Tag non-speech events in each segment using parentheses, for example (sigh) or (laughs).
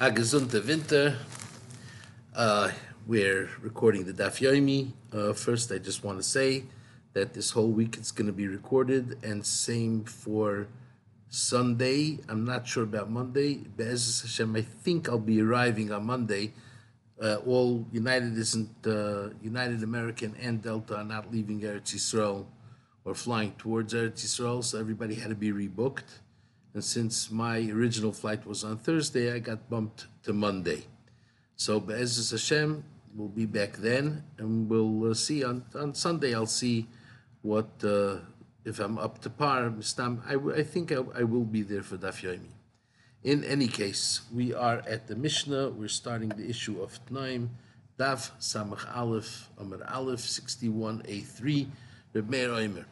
A gesunte Winter. Uh, we're recording the Daf Yomi. Uh, first, I just want to say that this whole week it's going to be recorded, and same for Sunday. I'm not sure about Monday. Be'ezus Hashem, I think I'll be arriving on Monday. Uh, all United isn't uh, United American and Delta are not leaving Eretz Yisrael or flying towards Eretz Yisrael, so everybody had to be rebooked. And since my original flight was on Thursday, I got bumped to Monday. So Be'ezus Hashem, we'll be back then, and we'll uh, see on, on Sunday. I'll see what uh, if I'm up to par. Mistam, I, w- I think I, I will be there for Daf Yomi. In any case, we are at the Mishnah. We're starting the issue of Tnaim, Daf Samach Aleph, Amar Aleph, 61a3, Reb Meir.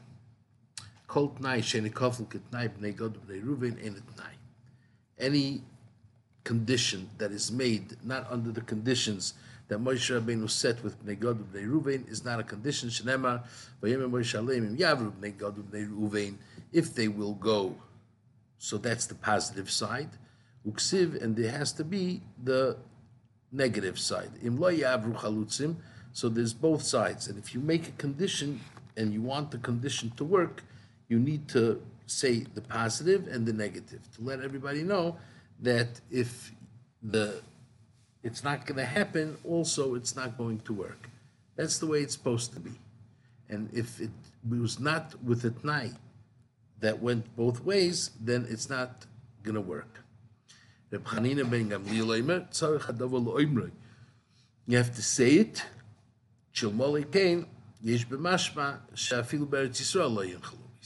Kol Tnai Sheni Kofel Ketnai Bnei Gad Bnei Ein Tnai. Any condition that is made not under the conditions that Moshe Rabbeinu set with Bnei Gad Bnei Ruven is not a condition. Shenema Vayem Moshe Aleimim Yavru Bnei Gad Bnei if they will go. So that's the positive side. Uksiv, and there has to be the negative side. Im lo yavru chalutzim. So there's both sides, and if you make a condition and you want the condition to work, you need to say the positive and the negative to let everybody know that if the it's not going to happen, also it's not going to work. That's the way it's supposed to be. And if it was not with a tnai that went both ways, then it's not going to work. You have to say it.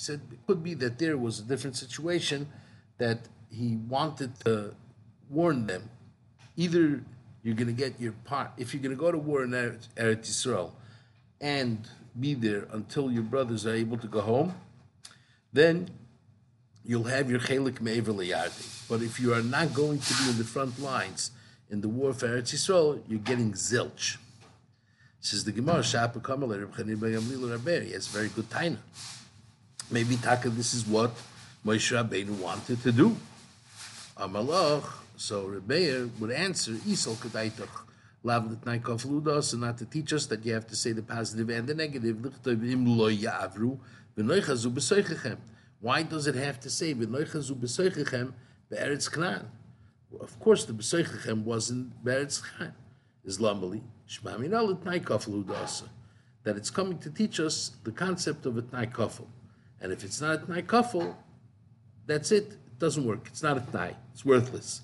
He said it could be that there was a different situation that he wanted to warn them. Either you're going to get your part, if you're going to go to war in Eretz Yisrael and be there until your brothers are able to go home, then you'll have your chelik me'ever liyardi. But if you are not going to be in the front lines in the war for Eretz Yisrael, you're getting zilch. Says the Gemara, Shapa Kamal Reb Chanin ben Rabbeinu. He has very good taina. Maybe Taka, this is what Moshe Rabbeinu wanted to do. Amalach, so Rebbeir would answer, Isol Kedaitach, Lav Litnai Kofluda, so not to teach us that you have to say the positive and the negative. Why does it have to say be'eretz Canaan? Of course, the b'soichechem wasn't be'eretz Canaan. Islamally, shmamina litnai kofluda, that it's coming to teach us the concept of a tnai kofel. And if it's not a tnai kofel, that's it. It doesn't work. It's not a tnai. It's worthless.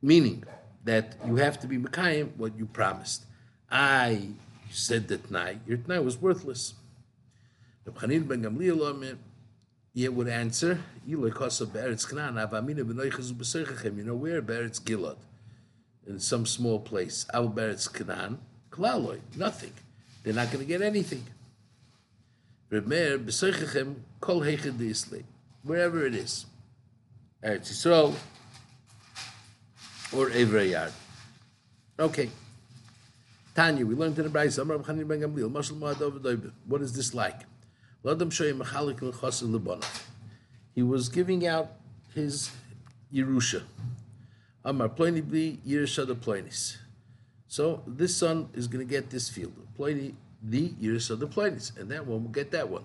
Meaning that you have to be Mekayim what you promised. I said that tnai. Your tnai was worthless. Reb Chanin ben Gamliel he would answer, You know where? Beretz Gilad. In some small place. Al Beretz. Klaloi. Nothing. They're not going to get anything. Reb Meir, B'soichechem, Kol Heichid Isle. Wherever it is. Eretz Yisrael, or Evrei Yard. Okay. Tanya, we learned in the Brayis, Amar Chanin ben Gamliel, Mashal Mo'adov V'doibe. What is this like? L'adam shoyim mechalik l'chosel l'bonav. He was giving out his Yerusha. Amar Pliny bli Yerusha Ploinis. So this son is going to get this field. Pliny the use of the Ploinis. And that one will get that one.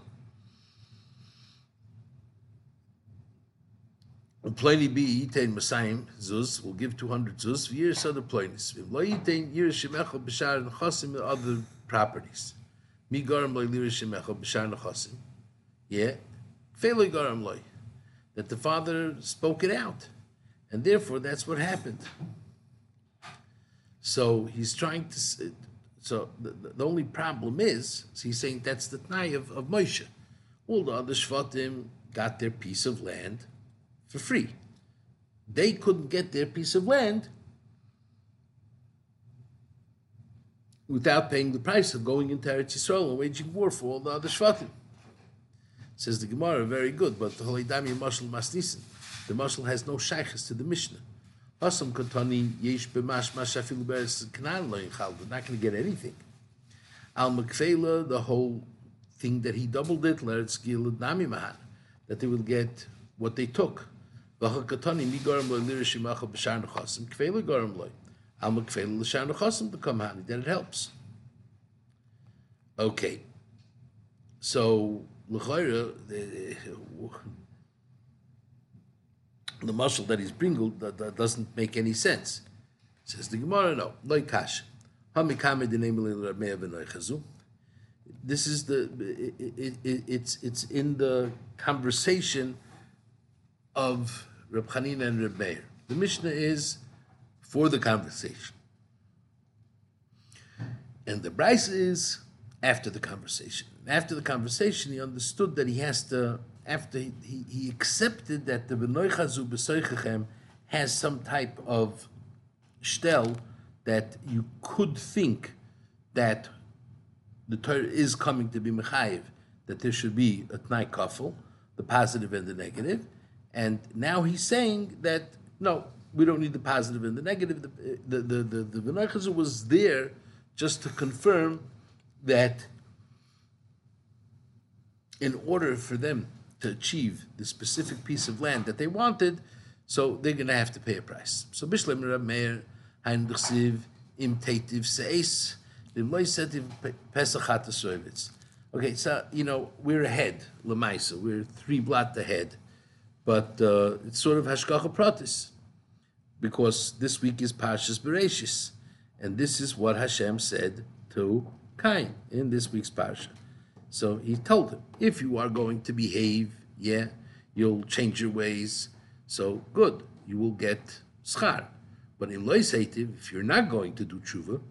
Pliny B, Yitain Masayim, Zuz, will give 200 Zuz, years other Ploinis. Lo Yitain Yerush Shemecho B'shar and Chosim and other properties. Mi Garam Lo Yerush Shemecho B'shar and Chosim. Yeah. Felo Garam Lo. That the father spoke it out. And therefore, that's what happened. So he's trying to. So the, the, only problem is, he's saying that's the Tnai of, of Moshe. All the other Shvatim got their piece of land for free. They couldn't get their piece of land without paying the price of going into Eretz Yisrael and waging war for all the other Shvatim. Says the Gemara, very good, but the Holidami Mashal Masnisin, the Mashal has no shaykhs to the Mishnah. Asam Katani Yesh B'mash Mashafilu Beres Kanan Lo Yichal, they're not going to get anything. Al Makfela, the whole thing that he doubled it, Leretz Gilad Nami Mahan, that they will get what they took. V'chakatani mi garam loy lirishimacha b'shar nechasim kfei garam loy. Alma kfei l'shar nechasim become hani. Then it helps. Okay. So l'chayra the, muscle that he's bringing that, that doesn't make any sense. Says the Gemara, no, loy kash. This is the it, it, it, it's it's in the conversation of Reb Chanina and Reb Meir. The Mishnah is for the conversation, and the Bryce is after the conversation. After the conversation, he understood that he has to. After he, he, accepted that the Benoichazu Besoichechem has some type of shtel that you could think that the Torah is coming to be mechayiv, that there should be a tnai kafel, the positive and the negative. negative, and now he's saying that no, we don't need the positive and the negative. The the the the, the was there just to confirm that in order for them to achieve the specific piece of land that they wanted, so they're going to have to pay a price. So Bishlam Rab Meir Hein Im Teitiv Seis Okay, so you know we're ahead, Lemaisa. We're three blot ahead, but uh, it's sort of hashgacha pratis, because this week is Parshas Bereshis, and this is what Hashem said to Cain in this week's parsha. So he told him, if you are going to behave, yeah, you'll change your ways. So good, you will get schar. But in loisaitiv, if you're not going to do tshuva,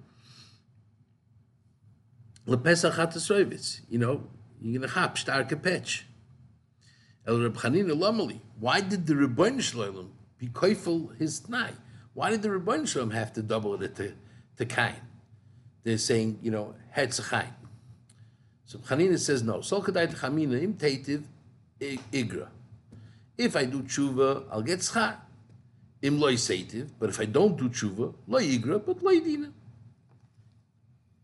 lepesach hatasroivitz, you know, you're gonna chap starke patch. El Reb Lomeli, why did the Rebbeinu Shalom be koifel his tnai? Why did the Rebbeinu Shalom have to double it to, to Kain? They're saying, you know, Hetzachain. So Chanina says no. Sol kadai Chamina im teitiv igra. If I do tshuva, I'll get schar. Im loy seitiv, but if I don't do tshuva, loy igra, but loy dina.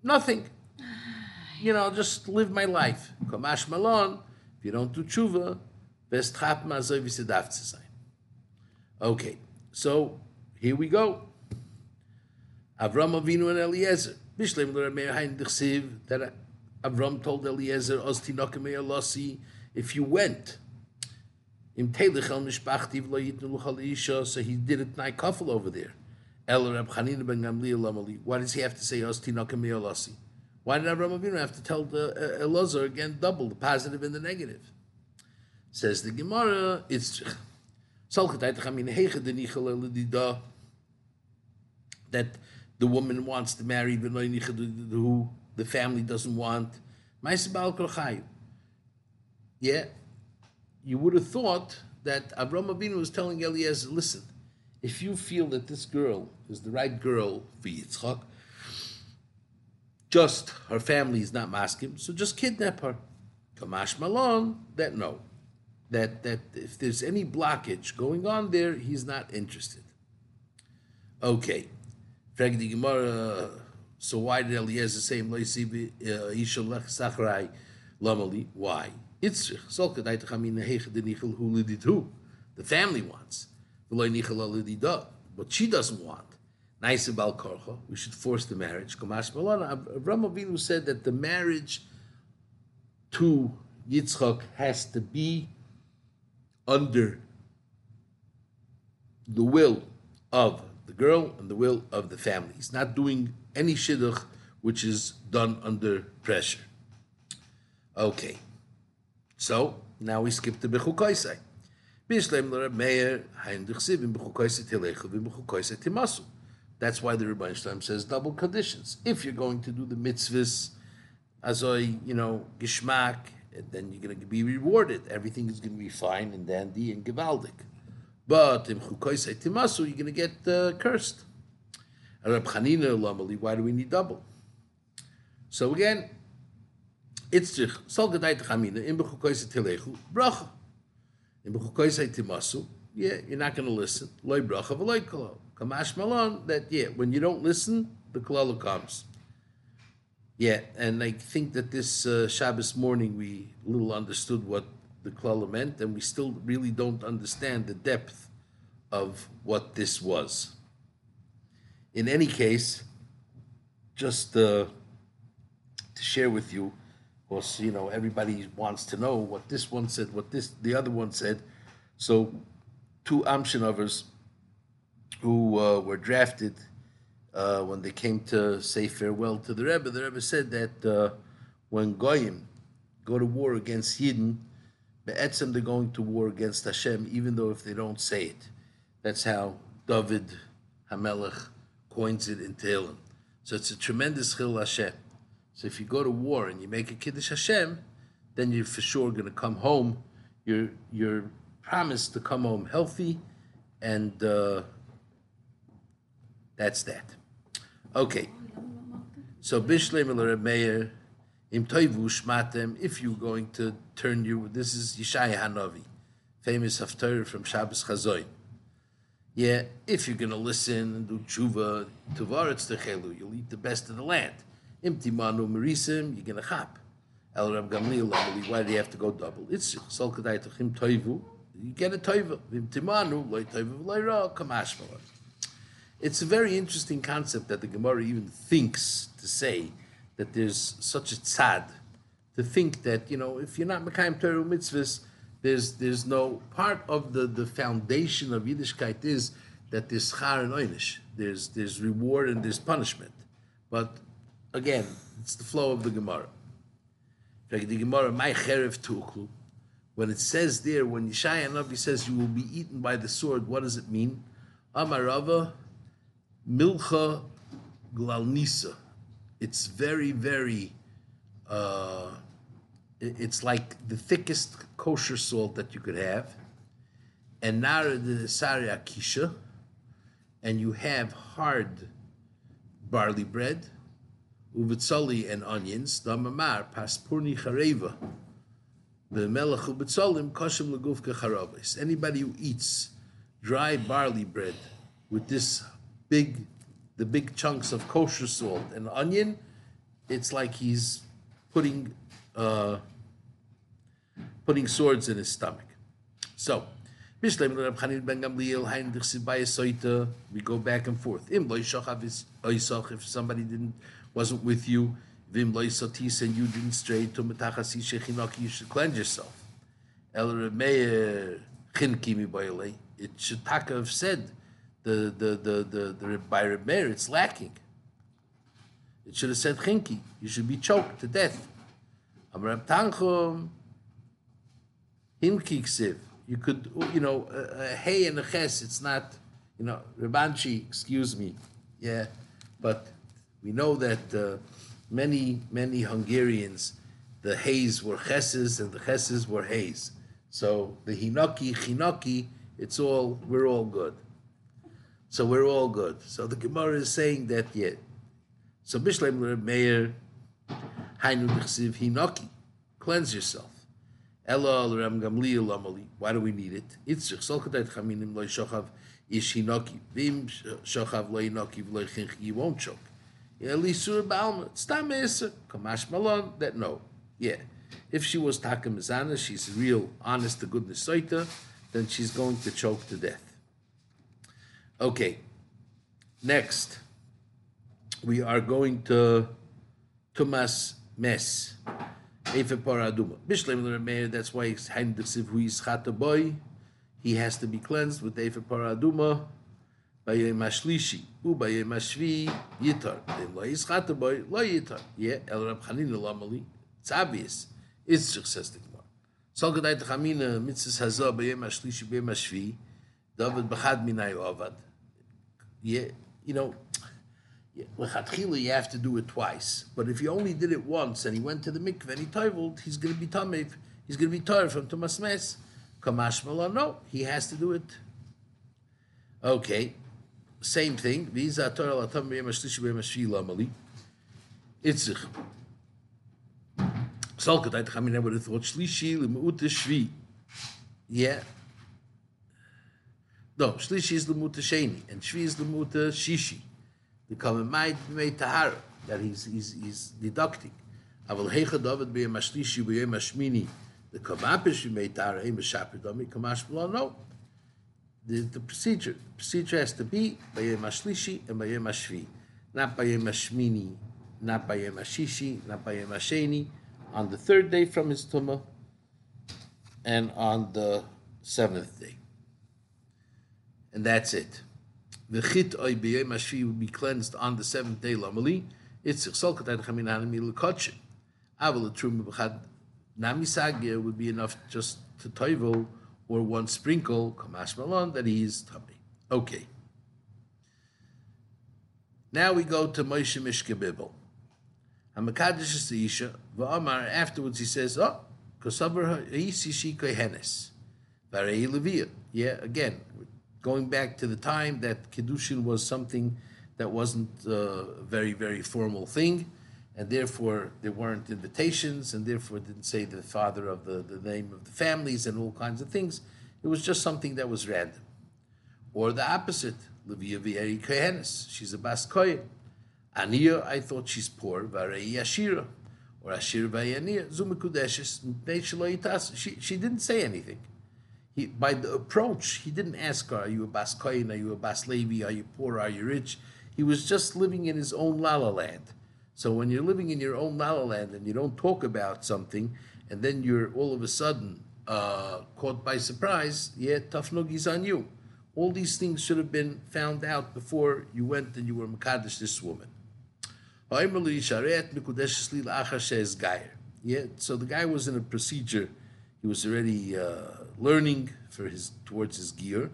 Nothing. You know, just live my life. Kamash malon. If you don't do tshuva, best chap mazoy v'sedaf Okay, so here we go. Avram Avinu and Eliezer. Bishlem l'rameir hain d'chsiv that Avram told Eliezer, alosi, if you went, so he did it nai kafel over there. El Rab Chanina ben Gamliel. Why does he have to say Os tinokamei alosi? Why did Avram Avinu have to tell the uh, Elazar again double the positive and the negative? Says the Gemara, it's that the woman wants to marry who the family doesn't want. Yeah, you would have thought that Avram Avinu was telling Eliezer, listen, if you feel that this girl is the right girl for Yitzchak, just her family is not masking, so just kidnap her. Kamash Malon, that no. That that if there's any blockage going on there, he's not interested. Okay. Frag the Gemara, so why did Eliezer say uh, Sachrai Lamali? Why? It's The family wants. But she doesn't want. We should force the marriage. Avram Avinu said that the marriage to Yitzchak has to be under the will of the girl and the will of the family. He's not doing any shidduch which is done under pressure. Okay, so now we skip to Bechukoisai. That's why the Rebbein Shalom says double conditions. If you're going to do the mitzvahs, azoy, you know, gishmak, then you're going to be rewarded. Everything is going to be fine and dandy and gewaldig. But Chukoisei Timasu, you're going to get uh, cursed. Rab Chanina why do we need double? So again, it's sich sol gedait chamina in bechukoise telechu bracha. Bechukoise timasu, yeah, you're not going to listen. Loy bracha v'loy kolol. Kamash malon that yeah, when you don't listen, the kolol comes. Yeah, and I think that this uh, Shabbos morning we little understood what the klala meant, and we still really don't understand the depth of what this was. In any case, just uh, to share with you, course, you know, everybody wants to know what this one said, what this the other one said. So, two Amshinovers who uh, were drafted uh, when they came to say farewell to the Rebbe, the Rebbe said that uh, when Goyim go to war against Yidden, Be'etzem they're going to war against Hashem, even though if they don't say it. That's how David Hamelech coins it in Tehillim. So it's a tremendous chil Hashem. So if you go to war and you make a Kiddush Hashem, then you're for sure going to come home. You're, you're promised to come home healthy, and uh, that's that. Okay. So Bishlem Meir, Im Toivu Shmatem, if you're going to turn you, this is Yishai Hanavi, famous Haftarah from Shabbos Chazoin. Yeah, if you're going to listen and do tshuva, tuvaretz techelu, you'll eat the best of the land. Imtimanu marisim, you're going to chap. El Rab Gamliel, why do you have to go double? It's sol kadai tochim toivu, you get a toiva. Imtimanu, loy toivu, loy ra, kamash It's a very interesting concept that the Gemara even thinks to say that there's such a tzad, to think that, you know, if you're not Mekayim Torah mitzvahs, there's there's no part of the, the foundation of Yiddishkeit is that there's schar and oynish. There's there's reward and there's punishment. But again, it's the flow of the Gemara. The Gemara, my cherev tuklu. When it says there, when Yeshaya Navi says you will be eaten by the sword, what does it mean? Amarava milcha glalnisa. It's very, very uh, it's like the thickest kosher salt that you could have, and nara the sari akisha, and you have hard barley bread, uvitzali and onions, damamar paspurni chareva, the melech ubitzalim koshem legufka charabes. Anybody who eats dry barley bread with this big, the big chunks of kosher salt and onion, it's like he's putting. Uh, putting swords in his stomach. So, we go back and forth. If somebody didn't wasn't with you, and you didn't stray to you should cleanse yourself. It should have said the the the the, the by Remeir, it's lacking. It should have said chinki. You should be choked to death. Amram Tanchum Himkiksiv. You could, you know, a, hey and a ches, it's not, you know, Rabanchi, excuse me. Yeah, but we know that uh, many, many Hungarians, the hays were cheses and the cheses were hays. So the hinoki, chinoki, it's all, we're all good. So we're all good. So the Gemara is saying that, yeah. So Bishlem Meir, Hainu Hinoki, cleanse yourself. Why do we need it? Chinch. You won't choke. Malon. That no. Yeah. If she was Taka Mizana, she's real, honest to goodness Soita, then she's going to choke to death. Okay. Next, we are going to Tumas Mes. Efe paraduma. Bishleim l'remeir, that's why hain desiv hu yischata boy. He has to be cleansed with Efe paraduma. Bayem ashlishi. U bayem ashvi yitar. Then lo yischata boy, lo yitar. Yeah, el Rab Chanina lamali. It's obvious. It's says the Gemara. Sol gedai techamina mitzvahs hazah bayem ashlishi bayem ashvi. David b'chad minay avad. Yeah, you know, Lechatchila, you have to do it twice. But if you only did it once and he went to the mikveh and he toiveled, he's going to be tamei. He's going to be tired from Tumas Mes. Kamash no, he has to do it. Okay, same thing. Itzich. Mean, I would have thought shlishi l'mu'uta shvi. Yeah. No, shlishi is l'mu'uta sheni, and shvi is l'mu'uta shishi become made made tahara that he's he's he's deducting. Aval heicha David be a mashlishi be a mashmini. The kamapish made tahara im shapir dami kamash no. the, the procedure. The procedure has to be Bayem Ashlishi and Bayem Ashvi. Not Bayem Ashmini, not Bayem Ashishi, not Bayem Asheni. On the third day from his tumah, and on the seventh day. And that's it. The oy b'yem ashvi would be cleansed on the seventh day lamali. It's solkat ad chamin mi lekotche. Aval trum b'chad would be enough just to toivel or one sprinkle kamash malon that he is tummy. Okay. Now we go to Moshe Mishka Bibel. Hamakadish is the Isha. V'amar, afterwards he says, oh, kosaber ha'isishi kohenes. Varei leviyah. Yeah, again, going back to the time that Kiddushin was something that wasn't uh, a very, very formal thing, and therefore there weren't invitations, and therefore didn't say the father of the, the name of the families and all kinds of things. It was just something that was random. Or the opposite, Levia Vieri Kohenes. She's a Bas Kohen. Aniya, I thought she's poor. Varei Ashira. Or Ashir Vayaniya. Zumikudeshes. She, she didn't say anything. He, by the approach, he didn't ask Are you a Bas Kohen? Are you a Bas Levi? Are you poor? Are you rich? He was just living in his own lala land. So when you're living in your own lala land and you don't talk about something, and then you're all of a sudden uh, caught by surprise, yeah, tough on you. All these things should have been found out before you went and you were Makadish this woman. Yeah, so the guy was in a procedure. He was already uh, learning for his towards his gear,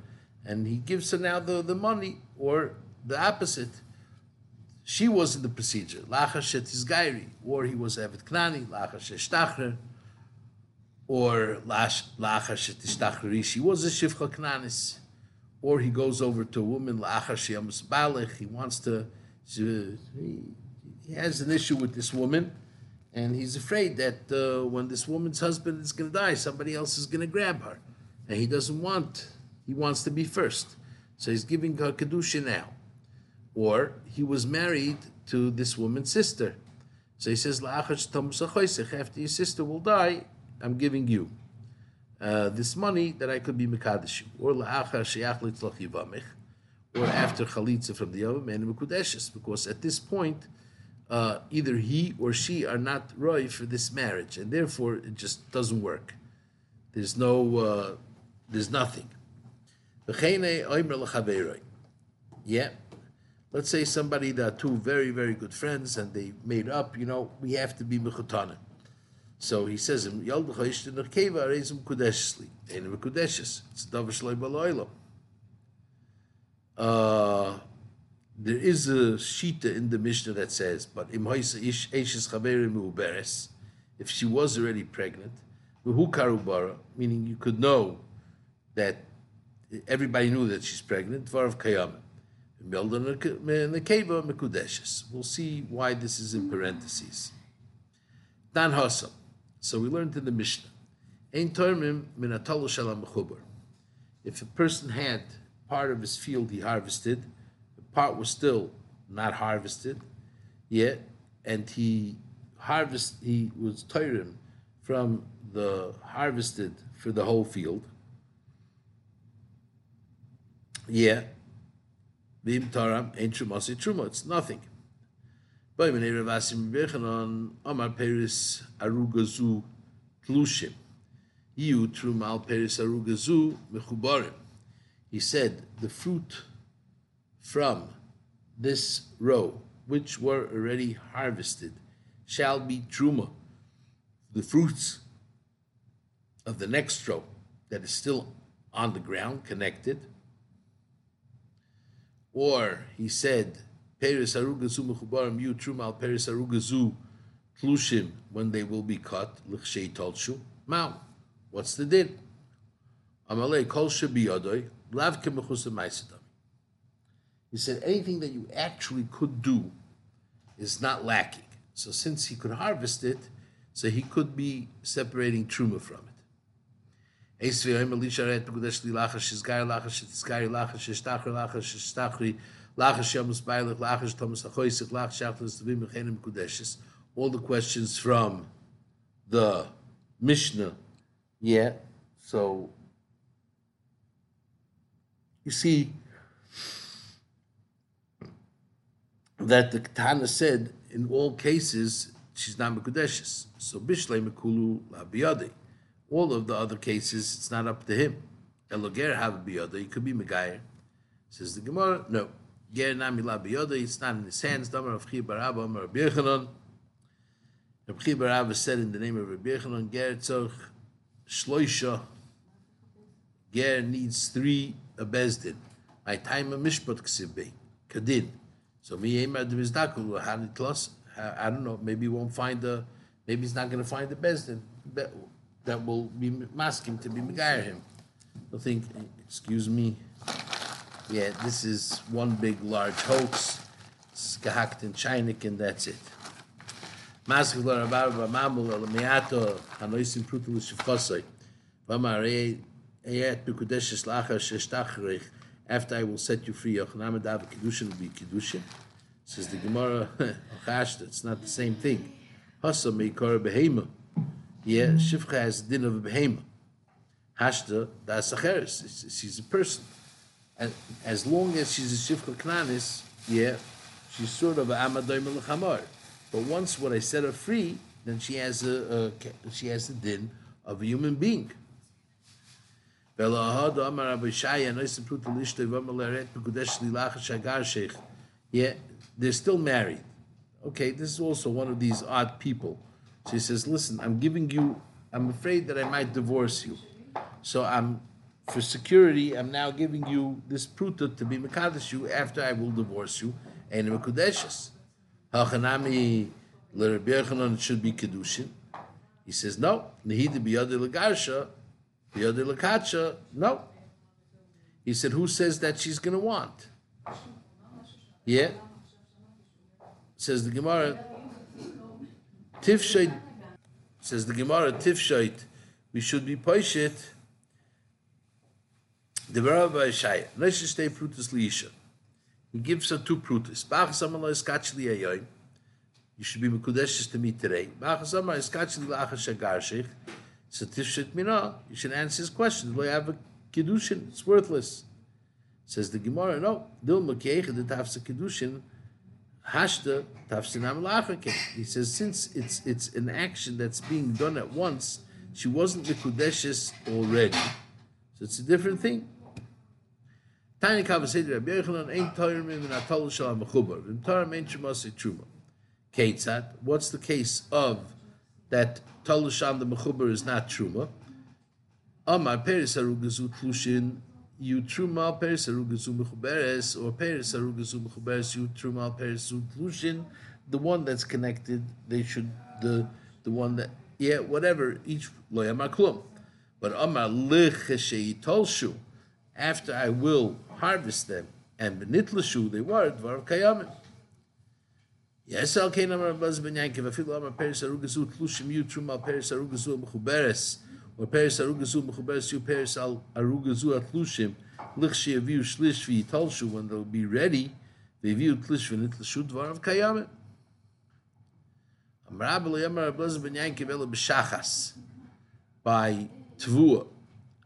and he gives her now the, the money, or the opposite. She was in the procedure, lachashet gairi, or he was evet knani, lachashet shtachrer, or lachashet ishtachreri, she was a shivcha knanis, or he goes over to a woman, lachashet balech, he wants to, he, he has an issue with this woman, and he's afraid that uh, when this woman's husband is going to die, somebody else is going to grab her, and he doesn't want. He wants to be first, so he's giving her kedusha now. Or he was married to this woman's sister, so he says, "After your sister will die, I'm giving you uh, this money that I could be mekadesh or or after chalitza from the other man because at this point." Uh, either he or she are not right for this marriage, and therefore it just doesn't work. There's no, uh, there's nothing. Yeah, let's say somebody that two very very good friends and they made up. You know, we have to be mechutana. So he says, "It's uh, there is a shita in the Mishnah that says, but if she was already pregnant, meaning you could know that everybody knew that she's pregnant. We'll see why this is in parentheses. Dan Hasam. So we learned in the Mishnah. If a person had part of his field he harvested, part was still not harvested yet, and he harvest he was tiring from the harvested for the whole field. Yeah. Vim taram ain't trumasi truma. It's nothing. By mene ravasim bechanon amar peris arugazu tlushim. You trumal peris arugazu mechubarim. He said the fruit from this row, which were already harvested, shall be truma, the fruits of the next row that is still on the ground, connected. Or he said, Peris arugazu mechubarim yu truma al peris arugazu tlushim when they will be cut l'chshei tolshu. Mao, what's the din? Amalei kol shebiyadoi lav maisadam. He said anything that you actually could do is not lacking. So since he could harvest it, so he could be separating truma from it. All the questions from the Mishnah, yeah. So You see that the Tana said in all cases she's not Mekudeshes. So Bishlei Mekulu Labiyade. All of the other cases, it's not up to him. Eloger have biyada, he could be Megayer. Says the Gemara, no. Ger nami la biyada, it's not in his hands. Damar of Chi Barabba, Amar Rabbi Yechanan. Rabbi Barabba said in the name of Rabbi Yechanan, Ger tzorch shloisha. Ger needs three a bezdin. My time a mishpat ksibbe, kadin. So me ema de mizdakul, tell I don't know, maybe he won't find the, maybe he's not going to find the bezdin that, that will be masking to be megayer him. I think, excuse me, yeah, this is one big large hoax. It's gehackt in Chainik and that's it. Maskul Rabar Mamul Alamiato Hanoisim Prutul Shifkosoi. Vamar eh, eh, eh, Eyet Bikudesh Lacha Sheshtachrich. After I will set you free, Yochanam Dav Kiddushin will be Kiddushin. Says the Gemara, (laughs) it's not the same thing. Hasa Meikor Behema. Yeah, Shifcha has the din of a Behema. Hashta, that's Acheres. She's a person. And as long as she's a Shifcha Knanis, yeah, she's sort of a Amadoim Lechamor. But once when I set her free, then she has a, a she has a din of a human being. Yeah, they're still married. Okay, this is also one of these odd people. So he says, "Listen, I'm giving you. I'm afraid that I might divorce you, so I'm for security. I'm now giving you this pruta to be mekadosh you after I will divorce you and mekudeshes." Hachanami it should be kedushin. He says no. Nehida biyade legarsha, biyade lekacha. No. He said, who says that she's going to want? Yeah. Says the Gemara. Tifshait. Says the Gemara. Tifshait. We should be poishit. The Rabbi Shaya. Let's stay prutus liisha. He gives her two prutas. Bachasama is kachli ayoyim. You should be mekudeshes to me today. Bachasama is kachli la'achas shagarshich. So tifshet mina. You should answer his question. Do I have a kiddushin? It's worthless. Says the Gemara. No. Dil makeicha the tafsa kiddushin. Hashta tafsinam la'achake. He says since it's it's an action that's being done at once, she wasn't mekudeshes already. So it's a different thing. Tiny conversation Rabbi Yochanan ain't Torah in Atol Shalom Mechubar. In Torah ain't Shemasi Truma. Ketzat. What's the case of that Tol Shalom the Mechubar is not Truma? Amar Peres Arugazu Tlushin you Truma Peres Arugazu Mechuberes or Peres Arugazu Mechuberes you Truma Peres Tlushin. The one that's connected, they should the the one that yeah whatever each loyamar klum. But Amar Licheshei Tolshu after I will harvest them, and benitlashu they were dvar kayamim. Yes, al kein amar baz ben yankiv afilu amar peris arugazu tlushim yu trum al peris arugazu mechuberes or peris arugazu mechuberes yu peris al arugazu atlushim lichshi aviu shlish vi talshu when they'll be ready they view tlish v'nitlashu dvar of kayamim. Amar abel amar baz ben yankiv ela b'shachas by tvua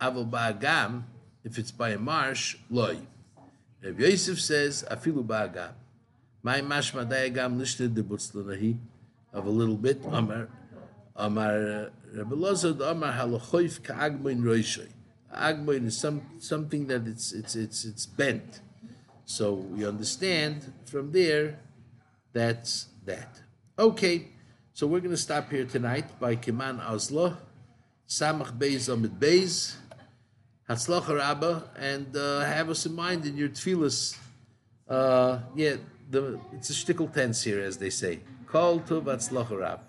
aval ba'agam if it's by a marsh, loy. Rav Yosef says, afilu ba'agam. My mashma diagram listed the butzlanahi of a little bit. Amar, Amar, Rabbi Lazar, Amar halachoif ka'agmoin roishoy. Agmoin is some, something that it's, it's, it's, it's bent. So we understand from there that's that. Okay, so we're going to stop here tonight by Kiman Azla, Samach Beis Amid Beis. Hatzlacha Rabba, and uh, have us in mind in your tefillas. Uh, yeah, the, it's a shtickle tense here, as they say. Call to Hatzlacha Rabba.